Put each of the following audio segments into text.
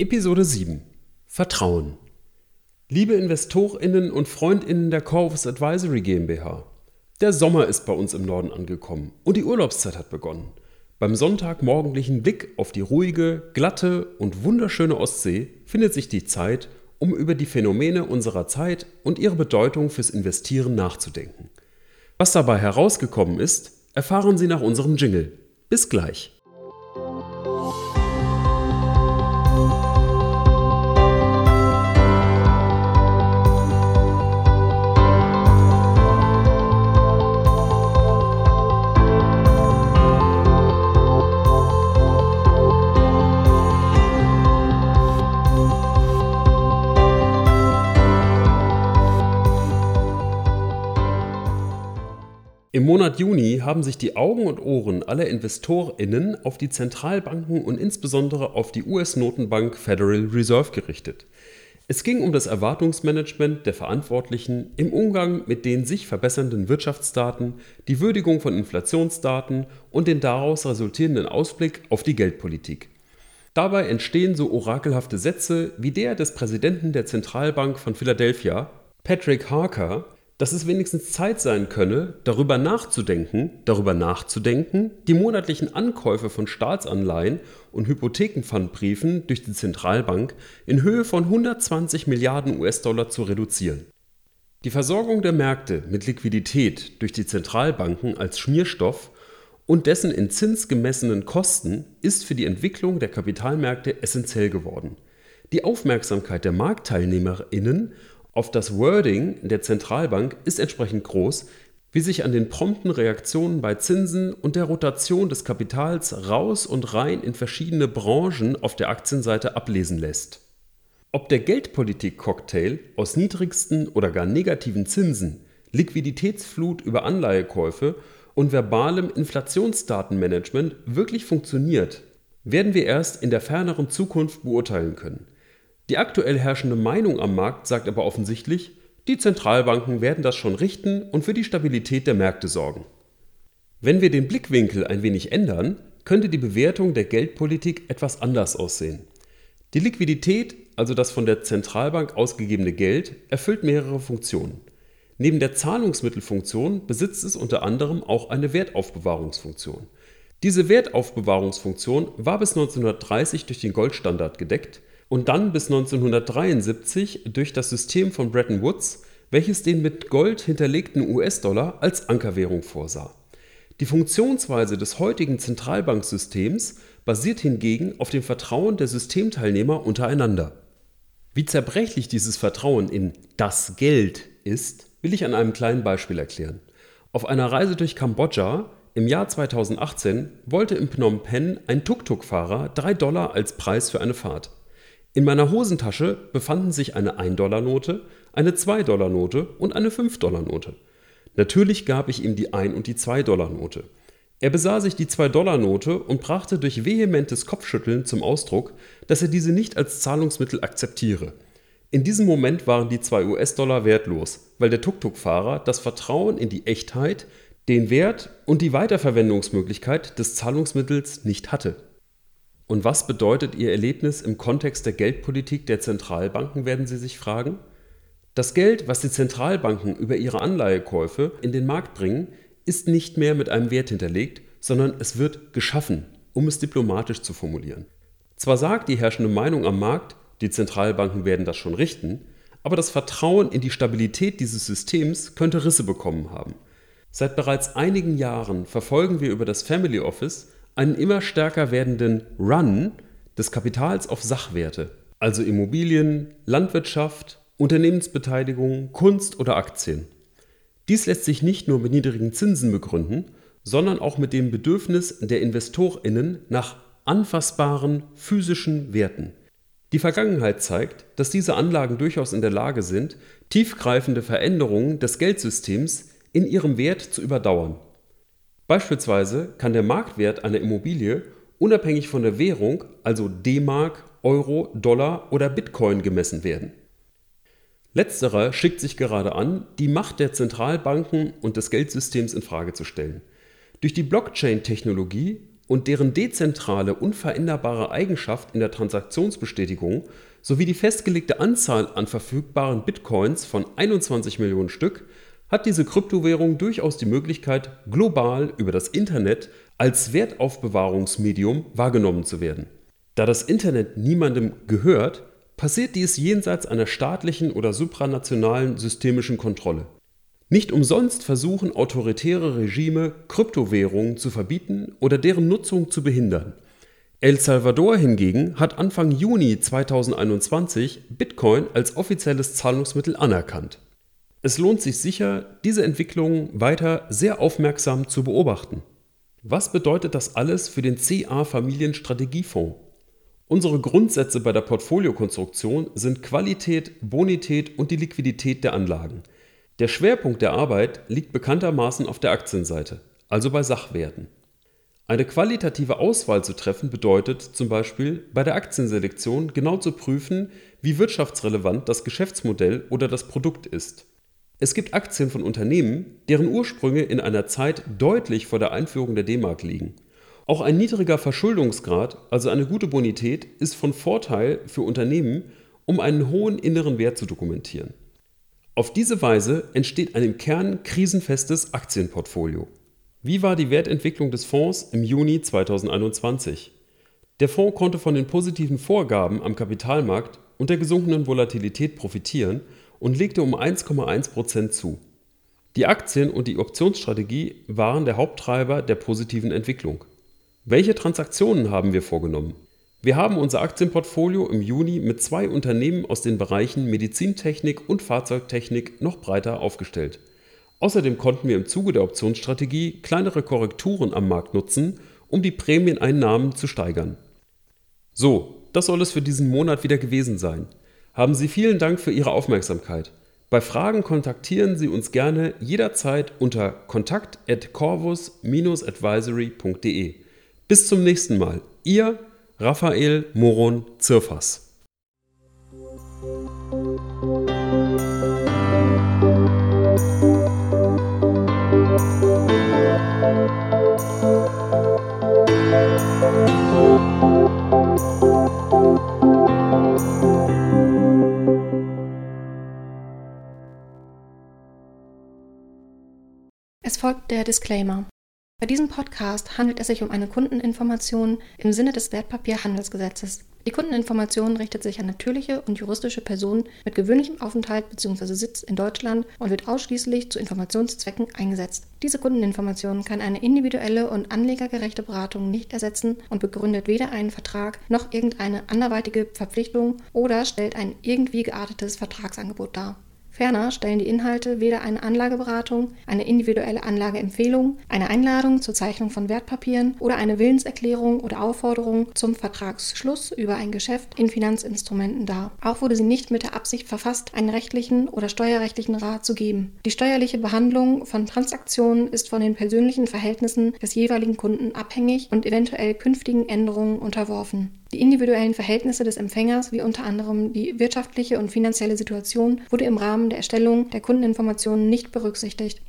Episode 7 Vertrauen Liebe Investorinnen und Freundinnen der Corvus Advisory GmbH, der Sommer ist bei uns im Norden angekommen und die Urlaubszeit hat begonnen. Beim sonntagmorgendlichen Blick auf die ruhige, glatte und wunderschöne Ostsee findet sich die Zeit, um über die Phänomene unserer Zeit und ihre Bedeutung fürs Investieren nachzudenken. Was dabei herausgekommen ist, erfahren Sie nach unserem Jingle. Bis gleich. Monat Juni haben sich die Augen und Ohren aller Investorinnen auf die Zentralbanken und insbesondere auf die US-Notenbank Federal Reserve gerichtet. Es ging um das Erwartungsmanagement der Verantwortlichen im Umgang mit den sich verbessernden Wirtschaftsdaten, die Würdigung von Inflationsdaten und den daraus resultierenden Ausblick auf die Geldpolitik. Dabei entstehen so orakelhafte Sätze wie der des Präsidenten der Zentralbank von Philadelphia, Patrick Harker, dass es wenigstens Zeit sein könne, darüber nachzudenken, darüber nachzudenken, die monatlichen Ankäufe von Staatsanleihen und Hypothekenpfandbriefen durch die Zentralbank in Höhe von 120 Milliarden US-Dollar zu reduzieren. Die Versorgung der Märkte mit Liquidität durch die Zentralbanken als Schmierstoff und dessen in Zins gemessenen Kosten ist für die Entwicklung der Kapitalmärkte essentiell geworden. Die Aufmerksamkeit der Marktteilnehmerinnen auf das Wording der Zentralbank ist entsprechend groß, wie sich an den prompten Reaktionen bei Zinsen und der Rotation des Kapitals raus und rein in verschiedene Branchen auf der Aktienseite ablesen lässt. Ob der Geldpolitik-Cocktail aus niedrigsten oder gar negativen Zinsen, Liquiditätsflut über Anleihekäufe und verbalem Inflationsdatenmanagement wirklich funktioniert, werden wir erst in der ferneren Zukunft beurteilen können. Die aktuell herrschende Meinung am Markt sagt aber offensichtlich, die Zentralbanken werden das schon richten und für die Stabilität der Märkte sorgen. Wenn wir den Blickwinkel ein wenig ändern, könnte die Bewertung der Geldpolitik etwas anders aussehen. Die Liquidität, also das von der Zentralbank ausgegebene Geld, erfüllt mehrere Funktionen. Neben der Zahlungsmittelfunktion besitzt es unter anderem auch eine Wertaufbewahrungsfunktion. Diese Wertaufbewahrungsfunktion war bis 1930 durch den Goldstandard gedeckt, und dann bis 1973 durch das System von Bretton Woods, welches den mit Gold hinterlegten US-Dollar als Ankerwährung vorsah. Die Funktionsweise des heutigen Zentralbanksystems basiert hingegen auf dem Vertrauen der Systemteilnehmer untereinander. Wie zerbrechlich dieses Vertrauen in das Geld ist, will ich an einem kleinen Beispiel erklären. Auf einer Reise durch Kambodscha im Jahr 2018 wollte in Phnom Penh ein Tuk-Tuk-Fahrer 3 Dollar als Preis für eine Fahrt. In meiner Hosentasche befanden sich eine 1-Dollar-Note, eine 2-Dollar-Note und eine 5-Dollar-Note. Natürlich gab ich ihm die 1- und die 2-Dollar-Note. Er besah sich die 2-Dollar-Note und brachte durch vehementes Kopfschütteln zum Ausdruck, dass er diese nicht als Zahlungsmittel akzeptiere. In diesem Moment waren die 2 US-Dollar wertlos, weil der Tuk-Tuk-Fahrer das Vertrauen in die Echtheit, den Wert und die Weiterverwendungsmöglichkeit des Zahlungsmittels nicht hatte. Und was bedeutet Ihr Erlebnis im Kontext der Geldpolitik der Zentralbanken, werden Sie sich fragen? Das Geld, was die Zentralbanken über ihre Anleihekäufe in den Markt bringen, ist nicht mehr mit einem Wert hinterlegt, sondern es wird geschaffen, um es diplomatisch zu formulieren. Zwar sagt die herrschende Meinung am Markt, die Zentralbanken werden das schon richten, aber das Vertrauen in die Stabilität dieses Systems könnte Risse bekommen haben. Seit bereits einigen Jahren verfolgen wir über das Family Office einen immer stärker werdenden Run des Kapitals auf Sachwerte, also Immobilien, Landwirtschaft, Unternehmensbeteiligung, Kunst oder Aktien. Dies lässt sich nicht nur mit niedrigen Zinsen begründen, sondern auch mit dem Bedürfnis der Investorinnen nach anfassbaren physischen Werten. Die Vergangenheit zeigt, dass diese Anlagen durchaus in der Lage sind, tiefgreifende Veränderungen des Geldsystems in ihrem Wert zu überdauern. Beispielsweise kann der Marktwert einer Immobilie unabhängig von der Währung, also D-Mark, Euro, Dollar oder Bitcoin gemessen werden. Letzterer schickt sich gerade an, die Macht der Zentralbanken und des Geldsystems in Frage zu stellen. Durch die Blockchain-Technologie und deren dezentrale, unveränderbare Eigenschaft in der Transaktionsbestätigung sowie die festgelegte Anzahl an verfügbaren Bitcoins von 21 Millionen Stück hat diese Kryptowährung durchaus die Möglichkeit, global über das Internet als Wertaufbewahrungsmedium wahrgenommen zu werden. Da das Internet niemandem gehört, passiert dies jenseits einer staatlichen oder supranationalen systemischen Kontrolle. Nicht umsonst versuchen autoritäre Regime, Kryptowährungen zu verbieten oder deren Nutzung zu behindern. El Salvador hingegen hat Anfang Juni 2021 Bitcoin als offizielles Zahlungsmittel anerkannt. Es lohnt sich sicher, diese Entwicklung weiter sehr aufmerksam zu beobachten. Was bedeutet das alles für den CA Familienstrategiefonds? Unsere Grundsätze bei der Portfoliokonstruktion sind Qualität, Bonität und die Liquidität der Anlagen. Der Schwerpunkt der Arbeit liegt bekanntermaßen auf der Aktienseite, also bei Sachwerten. Eine qualitative Auswahl zu treffen bedeutet zum Beispiel bei der Aktienselektion genau zu prüfen, wie wirtschaftsrelevant das Geschäftsmodell oder das Produkt ist. Es gibt Aktien von Unternehmen, deren Ursprünge in einer Zeit deutlich vor der Einführung der D-Mark liegen auch ein niedriger Verschuldungsgrad, also eine gute Bonität, ist von Vorteil für Unternehmen, um einen hohen inneren Wert zu dokumentieren. Auf diese Weise entsteht ein im Kern krisenfestes Aktienportfolio. Wie war die Wertentwicklung des Fonds im Juni 2021? Der Fonds konnte von den positiven Vorgaben am Kapitalmarkt und der gesunkenen Volatilität profitieren und legte um 1,1% zu. Die Aktien und die Optionsstrategie waren der Haupttreiber der positiven Entwicklung. Welche Transaktionen haben wir vorgenommen? Wir haben unser Aktienportfolio im Juni mit zwei Unternehmen aus den Bereichen Medizintechnik und Fahrzeugtechnik noch breiter aufgestellt. Außerdem konnten wir im Zuge der Optionsstrategie kleinere Korrekturen am Markt nutzen, um die Prämieneinnahmen zu steigern. So, das soll es für diesen Monat wieder gewesen sein. Haben Sie vielen Dank für Ihre Aufmerksamkeit. Bei Fragen kontaktieren Sie uns gerne jederzeit unter kontakt@corvus-advisory.de. Bis zum nächsten Mal. Ihr Raphael Moron Zirfas. Der Disclaimer. Bei diesem Podcast handelt es sich um eine Kundeninformation im Sinne des Wertpapierhandelsgesetzes. Die Kundeninformation richtet sich an natürliche und juristische Personen mit gewöhnlichem Aufenthalt bzw. Sitz in Deutschland und wird ausschließlich zu Informationszwecken eingesetzt. Diese Kundeninformation kann eine individuelle und anlegergerechte Beratung nicht ersetzen und begründet weder einen Vertrag noch irgendeine anderweitige Verpflichtung oder stellt ein irgendwie geartetes Vertragsangebot dar. Ferner stellen die Inhalte weder eine Anlageberatung, eine individuelle Anlageempfehlung, eine Einladung zur Zeichnung von Wertpapieren oder eine Willenserklärung oder Aufforderung zum Vertragsschluss über ein Geschäft in Finanzinstrumenten dar. Auch wurde sie nicht mit der Absicht verfasst, einen rechtlichen oder steuerrechtlichen Rat zu geben. Die steuerliche Behandlung von Transaktionen ist von den persönlichen Verhältnissen des jeweiligen Kunden abhängig und eventuell künftigen Änderungen unterworfen. Die individuellen Verhältnisse des Empfängers, wie unter anderem die wirtschaftliche und finanzielle Situation, wurde im Rahmen der Erstellung der Kundeninformationen nicht berücksichtigt.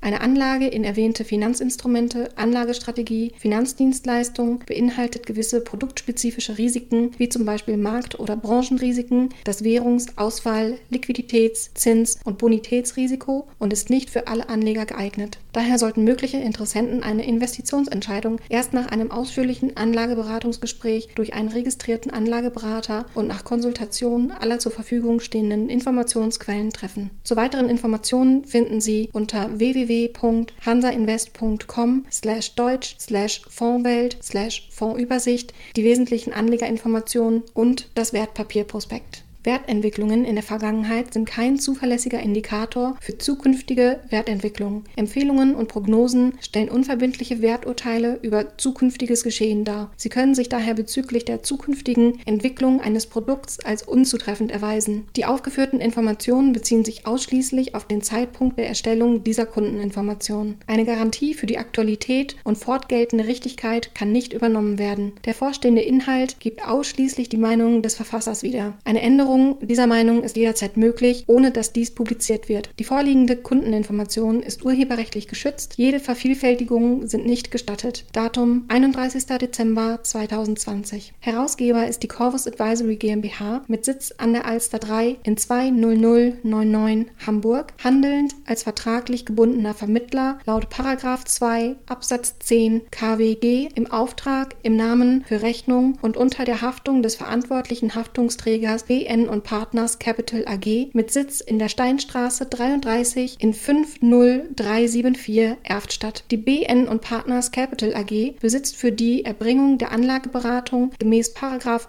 Eine Anlage in erwähnte Finanzinstrumente, Anlagestrategie, Finanzdienstleistung beinhaltet gewisse produktspezifische Risiken, wie zum Beispiel Markt- oder Branchenrisiken, das Währungs-, Auswahl-, Liquiditäts-, Zins- und Bonitätsrisiko und ist nicht für alle Anleger geeignet. Daher sollten mögliche Interessenten eine Investitionsentscheidung erst nach einem ausführlichen Anlageberatungsgespräch durch einen registrierten Anlageberater und nach Konsultation aller zur Verfügung stehenden Informationsquellen treffen. Zu weiteren Informationen finden Sie unter www www.hansainvest.com slash deutsch slash Fondswelt slash Fondsübersicht die wesentlichen Anlegerinformationen und das Wertpapierprospekt. Wertentwicklungen in der Vergangenheit sind kein zuverlässiger Indikator für zukünftige Wertentwicklung. Empfehlungen und Prognosen stellen unverbindliche Werturteile über zukünftiges Geschehen dar. Sie können sich daher bezüglich der zukünftigen Entwicklung eines Produkts als unzutreffend erweisen. Die aufgeführten Informationen beziehen sich ausschließlich auf den Zeitpunkt der Erstellung dieser Kundeninformationen. Eine Garantie für die Aktualität und fortgeltende Richtigkeit kann nicht übernommen werden. Der vorstehende Inhalt gibt ausschließlich die Meinung des Verfassers wieder. Eine Änderung Änderung dieser Meinung ist jederzeit möglich, ohne dass dies publiziert wird. Die vorliegende Kundeninformation ist urheberrechtlich geschützt. Jede Vervielfältigung sind nicht gestattet. Datum 31. Dezember 2020. Herausgeber ist die Corvus Advisory GmbH mit Sitz an der Alster 3 in 20099 Hamburg, handelnd als vertraglich gebundener Vermittler laut 2 Absatz 10 KWG im Auftrag, im Namen, für Rechnung und unter der Haftung des verantwortlichen Haftungsträgers BN und Partners Capital AG mit Sitz in der Steinstraße 33 in 50374 Erftstadt. Die BN und Partners Capital AG besitzt für die Erbringung der Anlageberatung gemäß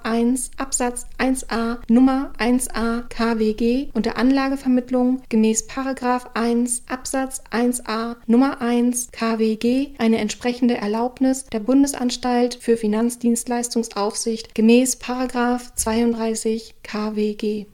1 Absatz 1a Nummer 1a KWG und der Anlagevermittlung gemäß 1 Absatz 1a Nummer 1 KWG eine entsprechende Erlaubnis der Bundesanstalt für Finanzdienstleistungsaufsicht gemäß 32 KWG. Wanderwege